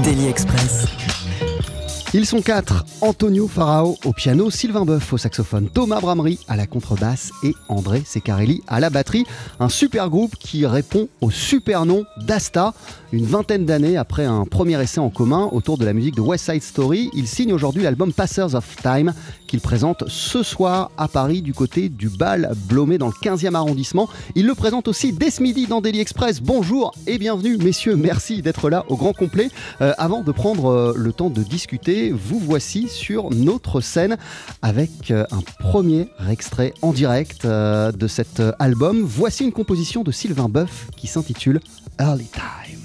Daily Express. Ils sont quatre. Antonio Farao au piano, Sylvain Boeuf au saxophone, Thomas Bramery à la contrebasse et André Secarelli à la batterie. Un super groupe qui répond au super nom d'Asta. Une vingtaine d'années après un premier essai en commun autour de la musique de West Side Story, ils signent aujourd'hui l'album Passers of Time qu'ils présentent ce soir à Paris du côté du bal Blomé dans le 15e arrondissement. Ils le présentent aussi dès ce midi dans Daily Express. Bonjour et bienvenue messieurs, merci d'être là au grand complet. Euh, avant de prendre euh, le temps de discuter, vous voici sur notre scène avec euh, un premier extrait en direct euh, de cet euh, album. Voici une composition de Sylvain Boeuf qui s'intitule Early Time.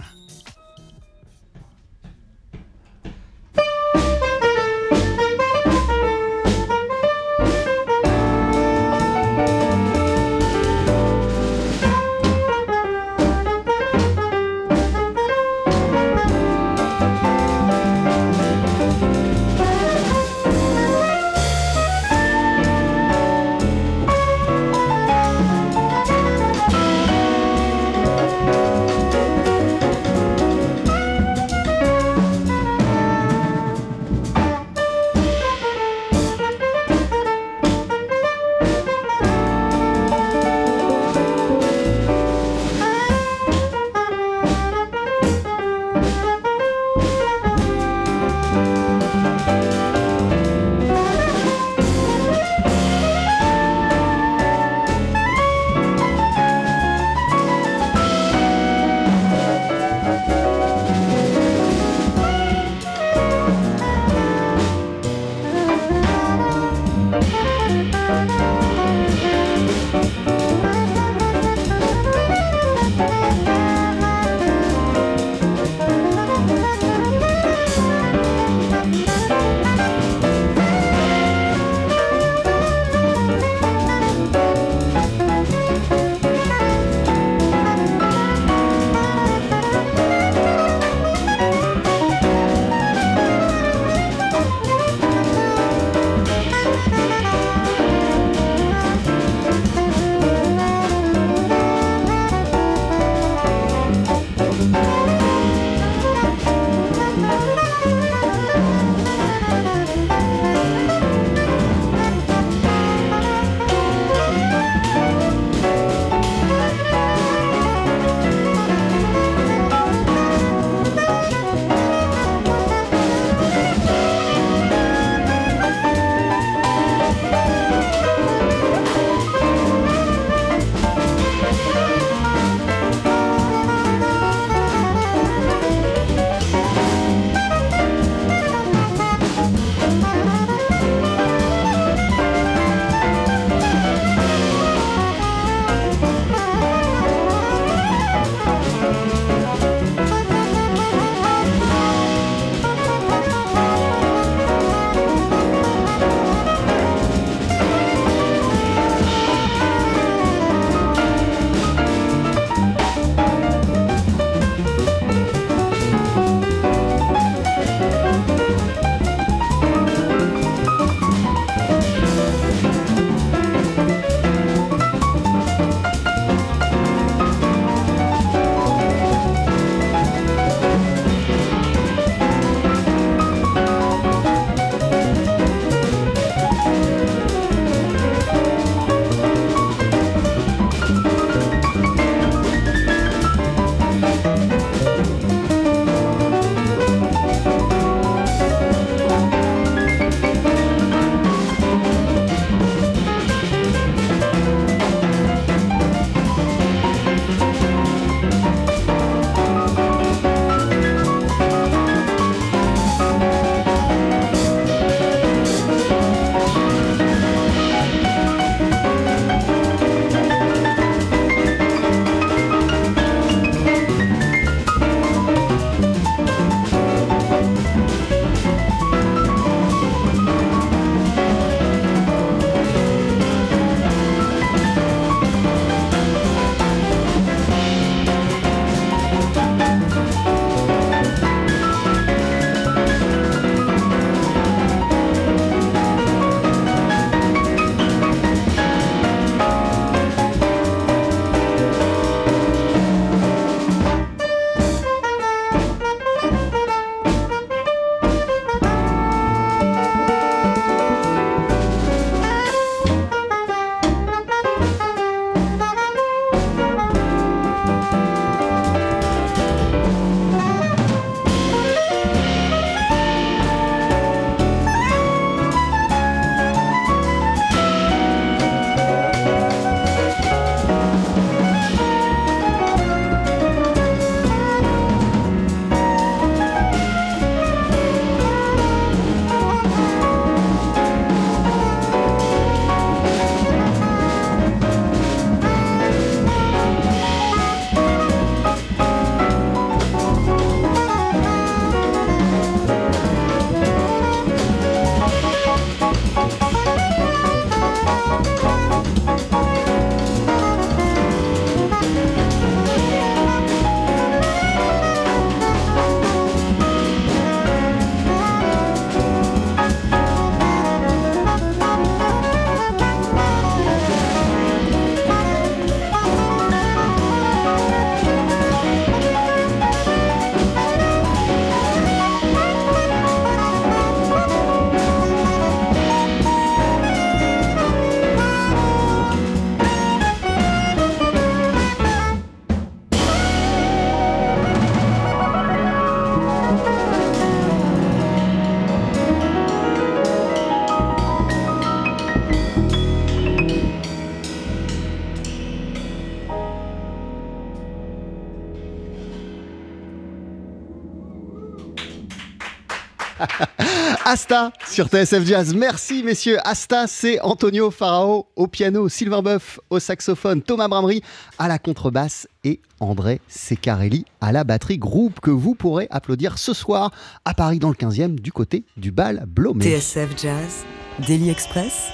Asta sur TSF Jazz. Merci messieurs. Asta, c'est Antonio Farao au piano, Sylvain Boeuf au saxophone, Thomas Bramery à la contrebasse et André Secarelli à la batterie. Groupe que vous pourrez applaudir ce soir à Paris dans le 15e du côté du bal Blomé. TSF Jazz, Daily Express,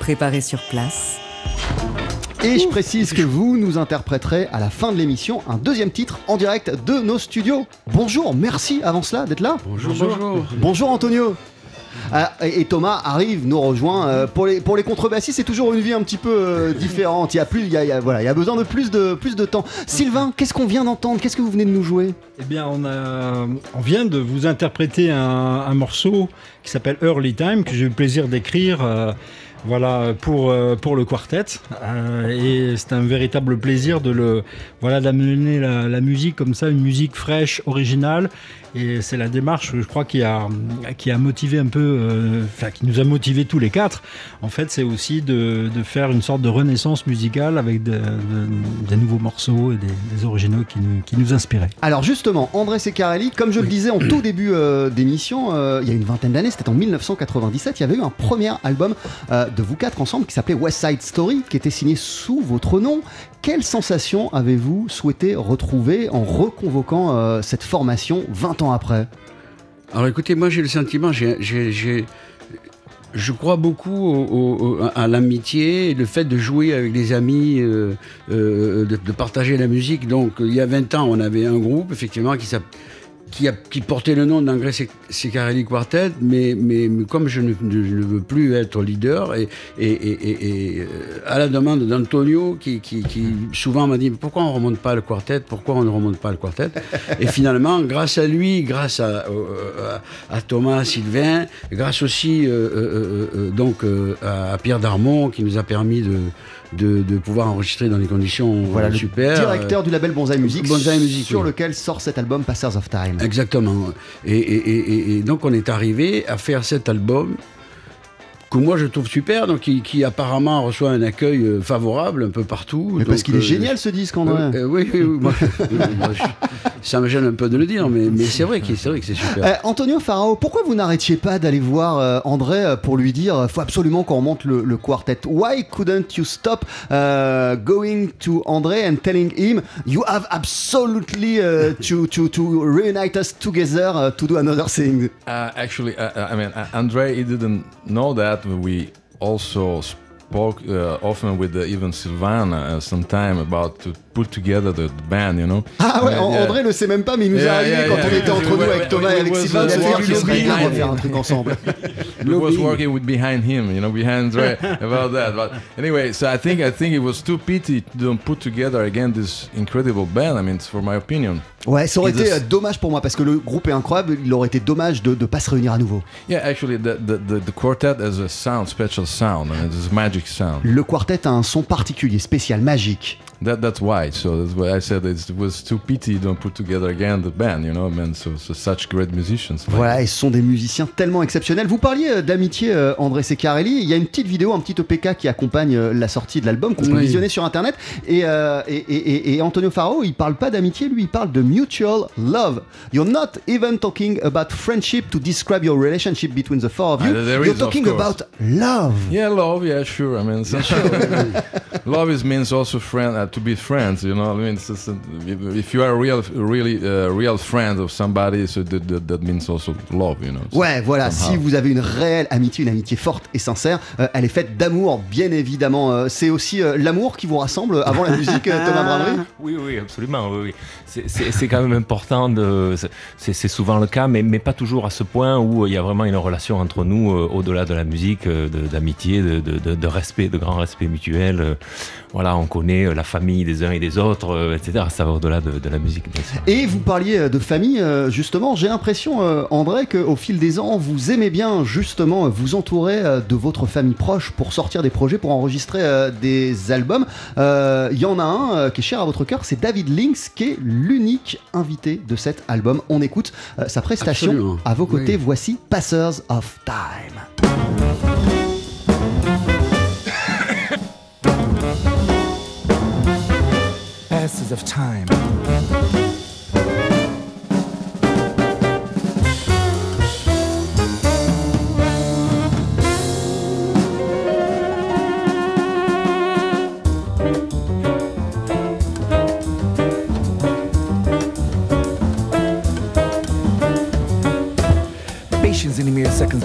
préparé sur place. Et je précise que vous nous interpréterez à la fin de l'émission un deuxième titre en direct de nos studios. Bonjour, merci avant cela d'être là. Bonjour, bonjour. Bonjour Antonio. Ah, et, et Thomas arrive, nous rejoint. Euh, pour, les, pour les contrebassistes, c'est toujours une vie un petit peu euh, différente. Il y a plus, il y a, il y a- voilà, il y a besoin de plus de, plus de temps. Sylvain, qu'est-ce qu'on vient d'entendre? Qu'est-ce que vous venez de nous jouer? Eh bien, on, a, on vient de vous interpréter un, un morceau qui s'appelle Early Time, que j'ai eu le plaisir d'écrire euh, voilà, pour, euh, pour le quartet. Euh, et c'est un véritable plaisir de le voilà, d'amener la musique comme ça, une musique fraîche, originale. Et c'est la démarche, je crois, qui a, qui a motivé un peu, euh, enfin, qui nous a motivés tous les quatre. En fait, c'est aussi de, de faire une sorte de renaissance musicale avec de- de- des nouveaux morceaux et des, des originaux qui nous, qui nous inspiraient. Alors justement, André Secarelli, comme je le disais en tout début euh, d'émission, euh, il y a une vingtaine d'années, c'était en 1997, il y avait eu un premier album euh, de vous quatre ensemble qui s'appelait West Side Story, qui était signé sous votre nom. Quelle sensation avez-vous souhaité retrouver en reconvoquant cette formation 20 ans après Alors écoutez, moi j'ai le sentiment, je crois beaucoup au- au- au- à l'amitié le fait de jouer avec des amis, euh, euh, de, partager la musique. Donc il y a 20 ans, on avait un groupe effectivement qui, s'app- qui, a- qui portait le nom d'André Sec- Secarelli Quartet, mais, mais, mais comme je ne, je ne veux plus être leader, et, et, et- et- et, euh, à la demande d'Antonio, qui, qui, qui souvent m'a dit pourquoi on ne remonte pas le quartet, pourquoi on ne remonte pas le quartet? Et finalement, grâce à lui, grâce à, à Thomas, Sylvain, grâce aussi euh, euh, euh, donc euh, à, à Pierre Darmon, qui nous a permis de, de, de pouvoir enregistrer dans des conditions Voilà, le super. directeur du label Bonsaï Music, Bonsaï Music, sur oui. lequel sort cet album Passers of Time. Exactement. Et, et- et- et- et donc on est arrivé à faire cet album que moi je trouve super, donc qui, qui apparemment reçoit un accueil euh, favorable un peu partout. Mais parce qu'il est euh, génial ce disque, André. euh, euh, oui, oui, oui, moi, moi, je- ça me gêne un peu de le dire, mais, mais c'est vrai que c'est vrai que c'est super. Euh, Antonio Farao, pourquoi vous n'arrêtiez pas d'aller voir euh, André pour lui dire faut absolument qu'on remonte le, le quartet? Why couldn't you stop uh, going to André and telling him you have absolutely uh, to, to, to reunite us together uh, to do another thing? Uh, actually, uh, uh, I mean, uh, Andre, he didn't know that. We also spoke uh, often with uh, even Silvana uh, sometime about to put together the band, you know? Ah ouais, le sait même pas, mais il nous est Yeah, arrivé yeah, quand on était entre nous avec Thomas et avec Sylvain, a fait du faire un truc ensemble. He was working with behind him, you know, behind about that. But anyway, so I think I think it was too pity to don't put together again this incredible band. I mean, it's for my opinion. Ouais, ça aurait été de- euh, dommage pour moi parce que le groupe est incroyable, il aurait été dommage de ne pas se réunir à nouveau. Yeah, actually, the the, the, the quartet has a sound, special sound, and it's a magic Le quartet a un son particulier, spécial, magique. That that's why. So that's why I said it was too pity don't put together again the band. You know, I mean, so, so such great musicians. Voilà, ce sont des musiciens tellement exceptionnels. Vous parliez euh, d'amitié, euh, André Secarelli. Il y a une petite vidéo, un petit EPK qui accompagne euh, la sortie de l'album qu'on peut Oui. visionner sur internet. Et, euh, et, et- et- et Antonio Faro, il parle pas d'amitié, lui, il parle de mutual love. You're not even talking about friendship to describe your relationship between the four of you. There You're is, talking about love. Yeah, love. Yeah, sure. I mean, so- love is means also friend uh, to be friends. You know, I mean, it's just, uh, if, you are a real, really, uh, real friend of somebody, so that, that, that means also love. You know? Ouais, voilà, somehow. si vous avez une réelle amitié, une amitié forte et sincère, euh, elle est faite d'amour, bien évidemment. Euh, c'est aussi euh, l'amour qui vous rassemble avant la musique, Thomas Bramery Oui, oui, absolument. Oui, oui. C'est- quand même important. de- C'est souvent le cas, mais, mais pas toujours à ce point où il y a vraiment une relation entre nous euh, au-delà de la musique, d'amitié, de, de- de- de respect, de grand respect mutuel. Voilà, on connaît euh, la famille des uns et des autres, euh, etc. Ça va au-delà de, de la musique, bien sûr. Et vous parliez euh, de famille, justement. J'ai l'impression, André, qu'au fil des ans, vous aimez bien, justement, vous entourer de votre famille proche pour sortir des projets, pour enregistrer des albums. Euh, Il y en a un qui est cher à votre cœur, c'est David Lynx, qui est l'unique invité de cet album. On écoute sa prestation Absolument. à vos côtés. Oui. Voici Passers of Time. Of time.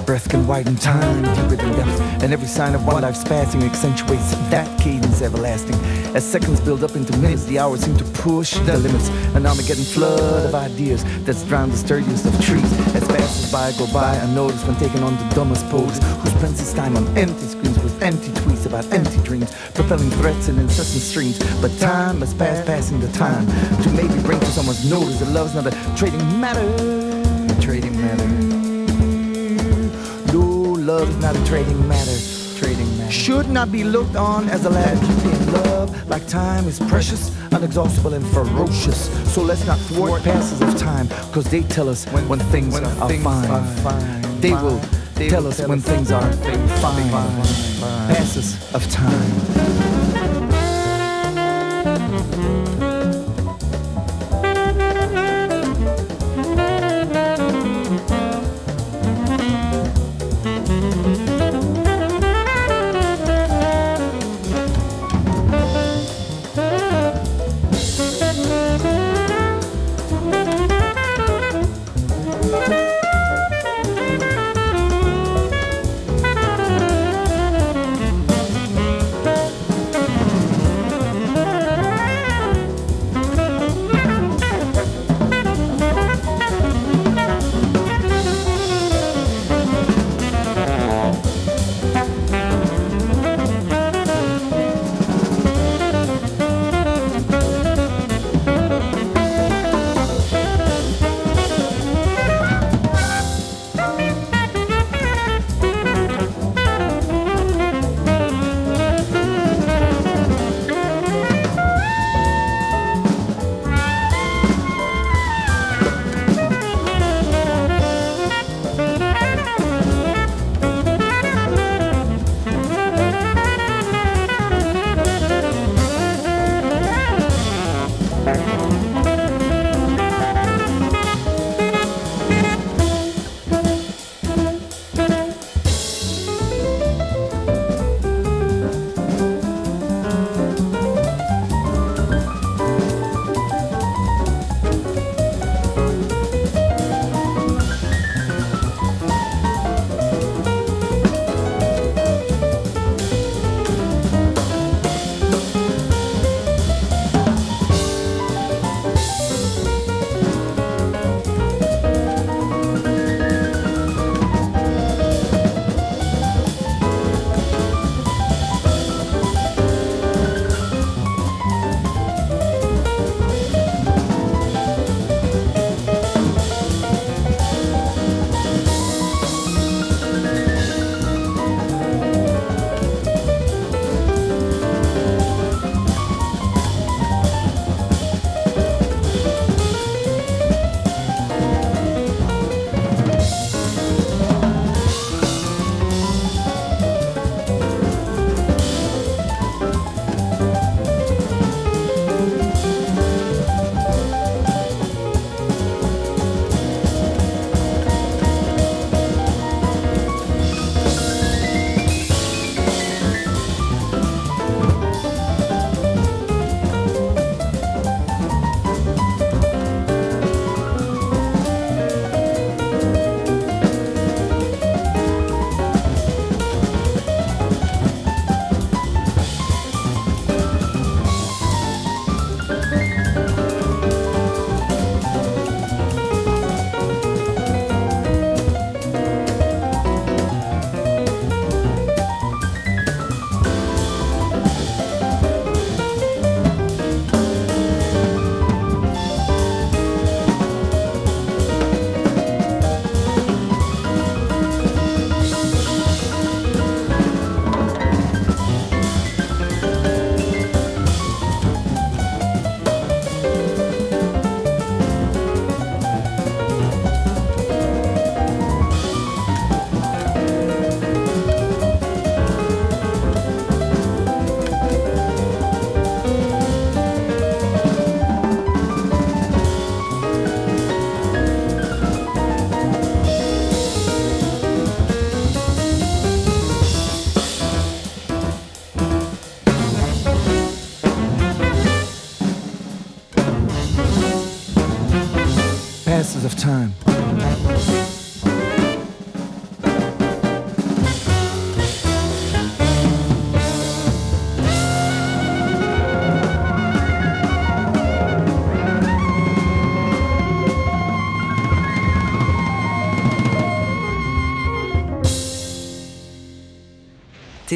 Breath can widen time deeper than depth, and every sign of one life's passing accentuates that cadence everlasting. As seconds build up into minutes, the hours seem to push the limits. An Armageddon flood of ideas that's drowned the sturdiest of trees. As fast as by go by unnoticed when taking on the dumbest pose, who spends his time on empty screens with empty tweets about empty dreams, propelling threats in incessant streams. But time must pass, passing the time to maybe bring to someone's notice that love's not a trading matter. Trading matter. Love is not a trading matter. Trading matter. Should not be looked on as a lad in love. Like time is precious, unexhaustible, and ferocious. So let's not thwart passes of time, cause they tell us when, when things, are, fine. They will tell us when things are fine. Passes of time.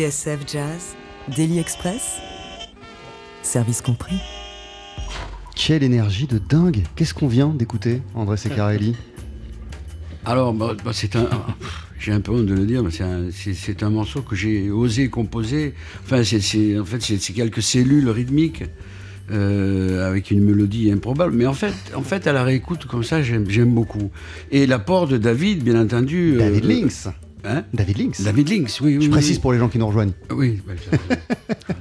TSF Jazz, Daily Express, service compris. Quelle énergie de dingue Qu'est-ce qu'on vient d'écouter, André Secarelli? Alors, bah, bah, c'est un. J'ai un peu honte de le dire, mais c'est un, c'est- c'est un morceau que j'ai osé composer. Enfin, c'est, c'est- en fait, c'est, c'est quelques cellules rythmiques euh, avec une mélodie improbable. Mais en fait, en fait, à la réécoute comme ça, j'aime, j'aime beaucoup. Et l'apport de David, bien entendu. euh, David Lynx Hein David Lynx David Lynx, oui. oui Je précise oui. pour les gens qui nous rejoignent. Oui. bah,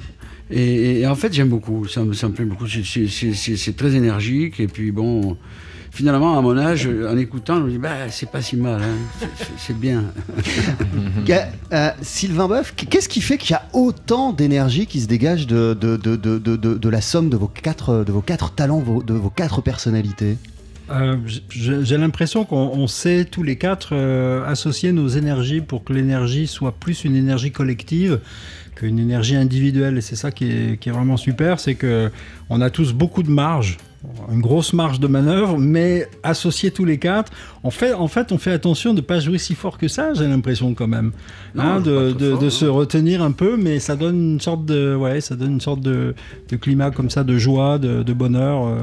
et, et en fait, j'aime beaucoup. Ça me, ça me plaît beaucoup. C'est- très énergique. Et puis, bon, finalement, à mon âge, en écoutant, je me dis, bah, c'est pas si mal. hein. C'est- bien. Euh, Sylvain Boeuf, qu'est-ce qui fait qu'il y a autant d'énergie qui se dégage de, de, de, de, de- de- de la somme de vos quatre, de vos quatre talents, de vos quatre personnalités? Euh, j'ai l'impression qu'on on sait tous les quatre euh, associer nos énergies pour que l'énergie soit plus une énergie collective qu'une énergie individuelle. Et c'est ça qui est, qui est vraiment super, c'est que on a tous beaucoup de marge, une grosse marge de manœuvre, mais associés tous les quatre, on fait, en fait, on fait attention de ne pas jouer si fort que ça, j'ai l'impression quand même. Non, Hein, de trop de- fort, de non. se retenir un peu, mais ça donne une sorte de, ouais, ça donne une sorte de, de climat comme ça, de joie, de, de bonheur. euh,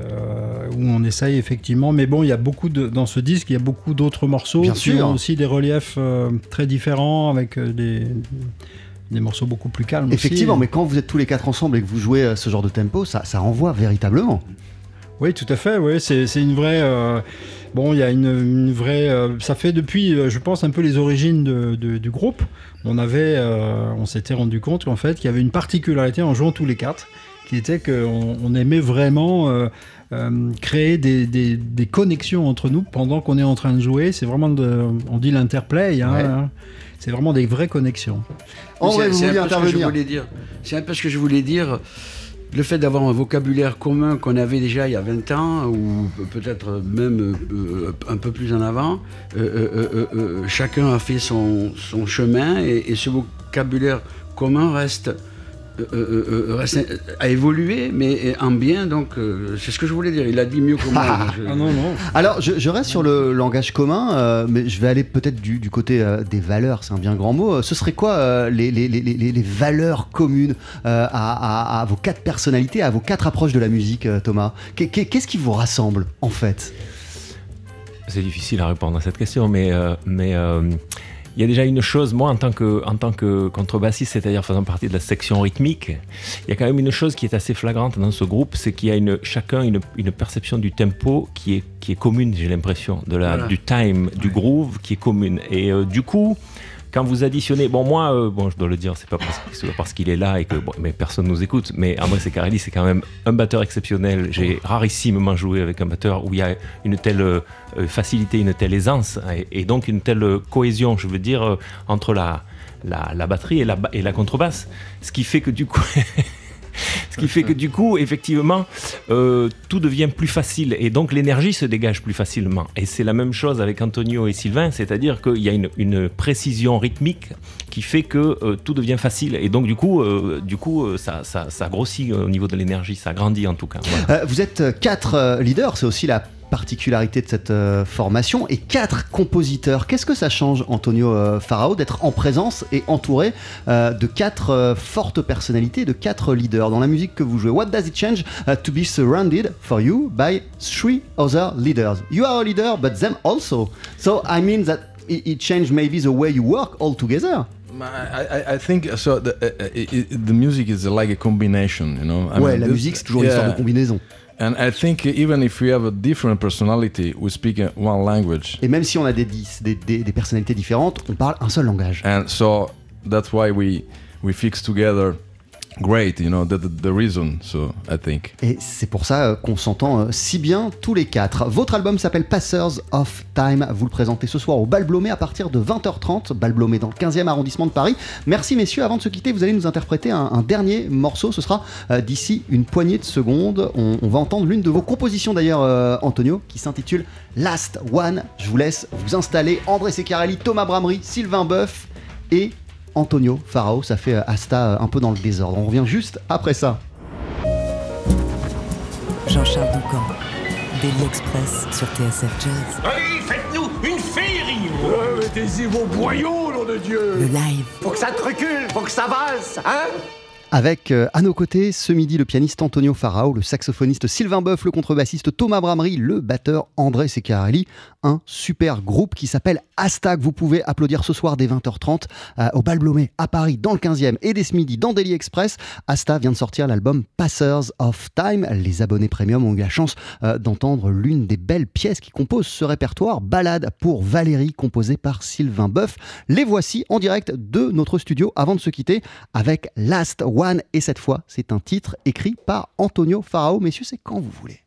euh, où on essaye effectivement. Mais bon, il y a beaucoup de, dans ce disque, il y a beaucoup d'autres morceaux Bien qui sûr. ont aussi des reliefs euh, très différents avec euh, des, des morceaux beaucoup plus calmes. aussi. Effectivement, mais quand vous êtes tous les quatre ensemble et que vous jouez ce genre de tempo, ça, ça renvoie véritablement. Oui, tout à fait. Oui, c'est une vraie. euh, bon, il y a une, une vraie. euh, ça fait depuis, euh, je pense, un peu les origines de- de- du groupe. On avait, on s'était rendu compte qu'en fait, qu'il y avait une particularité en jouant tous les quatre, qui était qu'on on aimait vraiment. euh, euh, créer des, des- des connexions entre nous pendant qu'on est en train de jouer. C'est vraiment, de, on dit l'interplay, hein, Ouais. hein. c'est vraiment des vraies connexions. Vous vouliez peu ce que je intervenir voulais dire. C'est un peu ce que je voulais dire. Le fait d'avoir un vocabulaire commun qu'on avait déjà il y a 20 ans, ou peut-être même euh, un peu plus en avant, euh, euh, euh, euh, chacun a fait son, son chemin et, et ce vocabulaire commun reste, euh, euh, euh, a évolué, mais en bien. Donc, euh, c'est ce que je voulais dire. Il a dit mieux que moi. Je- Ah non, non. Alors, je, je reste sur le langage commun, euh, mais je vais aller peut-être du, du côté euh, des valeurs, c'est un bien grand mot. Euh, Ce serait quoi euh, les, les- les- les- les valeurs communes euh, à, à- à vos quatre personnalités, à vos quatre approches de la musique, euh, Thomas? Qu'est- qu'est- Qu'est-ce qui vous rassemble, en fait? C'est difficile à répondre à cette question, mais euh, mais euh, il y a déjà une chose, moi en tant que en tant que contrebassiste, c'est-à-dire faisant partie de la section rythmique, il y a quand même une chose qui est assez flagrante dans ce groupe, c'est qu'il y a une chacun une, une perception du tempo qui est qui est commune, j'ai l'impression, de la Voilà. du time, du groove qui est commune, et euh, du coup. Quand vous additionnez, bon moi, euh, bon je dois le dire, c'est pas parce, qu'il est là et que bon, mais personne nous écoute, mais André Secarelli c'est quand même un batteur exceptionnel. J'ai rarissimement joué avec un batteur où il y a une telle euh, facilité, une telle aisance et, donc une telle cohésion, je veux dire, euh, entre la, la, la batterie et la, et la contrebasse, ce qui fait que du coup, ce qui fait que du coup, effectivement, euh, tout devient plus facile et donc l'énergie se dégage plus facilement. Et c'est la même chose avec Antonio et Sylvain, c'est-à-dire qu'il y a une, précision rythmique qui fait que euh, tout devient facile et donc du coup, euh, du coup, ça, grossit au niveau de l'énergie, ça grandit en tout cas. Vous êtes quatre leaders, c'est aussi la particularité de cette euh, formation, et quatre compositeurs. Qu'est-ce que ça change, Antonio euh, Farao, d'être en présence et entouré euh, de quatre euh, fortes personnalités, de quatre leaders? Dans la musique que vous jouez What does it change uh, to be surrounded for you by three other leaders? You are a leader, but them also. So I mean that it, it changed maybe the way you work all together. I, I, think so. The, uh, uh, i i the music is like a combination, you know? I ouais, mean, la this- musique, c'est toujours une histoire de combinaison. And I think even if we have a different personality, we speak one language. Et même si on a des, des, des- des personnalités différentes, on parle un seul langage. And so that's why we we fix together great, you know, the, the, reason. So I think. Et c'est pour ça euh, qu'on s'entend euh, si bien tous les quatre. Votre album s'appelle Passers of Time. Vous le présentez ce soir au Bal Blomé à partir de 20h30. Bal Blomé dans le 15e arrondissement de Paris. Merci messieurs. Avant de se quitter, vous allez nous interpréter un, dernier morceau. Ce sera euh, d'ici une poignée de secondes. On, va entendre l'une de vos compositions d'ailleurs, Antonio, qui s'intitule Last One. Je vous laisse vous installer. André Secarelli, Thomas Bramery, Sylvain Boeuf et Antonio Farao. Ça fait euh, Asta euh, un peu dans le désordre. On revient juste après ça. Jean-Charles Doucan, Daily Express sur TSF Jazz. Allez, faites-nous une féerie Ouais, mais Taisez vos boyaux, nom de Dieu Le live. Faut que ça te recule, faut que ça valse, hein? Avec euh, à nos côtés ce midi le pianiste Antonio Farao, le saxophoniste Sylvain Boeuf, le contrebassiste Thomas Bramery, le batteur André Secarelli, un super groupe qui s'appelle Astag. Vous pouvez applaudir ce soir dès 20h30 euh, au Bal Blomet à Paris dans le 15e et dès ce midi dans Daily Express. Asta vient de sortir l'album Passers of Time. Les abonnés premium ont eu la chance euh, d'entendre l'une des belles pièces qui composent ce répertoire, Balade pour Valérie, composée par Sylvain Boeuf. Les voici en direct de notre studio avant de se quitter avec Last One. Et cette fois, c'est un titre écrit par Antonio Farao. Messieurs, c'est quand vous voulez.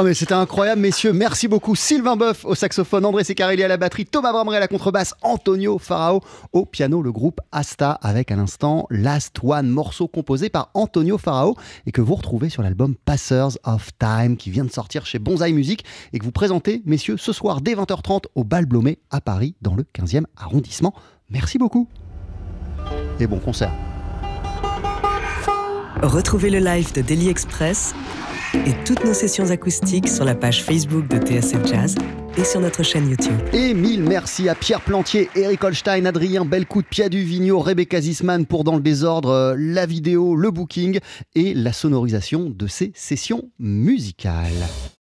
Ah mais c'était incroyable messieurs, merci beaucoup Sylvain Boeuf au saxophone, André Secarelli à la batterie, Thomas Bramery à la contrebasse, Antonio Farao au piano, le groupe Asta avec à l'instant Last One, morceau composé par Antonio Farao et que vous retrouvez sur l'album Passers of Time qui vient de sortir chez Bonsaï Music et que vous présentez messieurs ce soir dès 20h30 au Bal Blomet à Paris dans le 15e arrondissement. Merci beaucoup et bon concert. Retrouvez le live de Daily Express et toutes nos sessions acoustiques sur la page Facebook de TSF Jazz et sur notre chaîne YouTube. Et mille merci à Pierre Plantier, Eric Holstein, Adrien Belcout, Pia Duvigneau, Rebecca Zisman pour Dans le désordre, euh, la vidéo, le booking et la sonorisation de ces sessions musicales.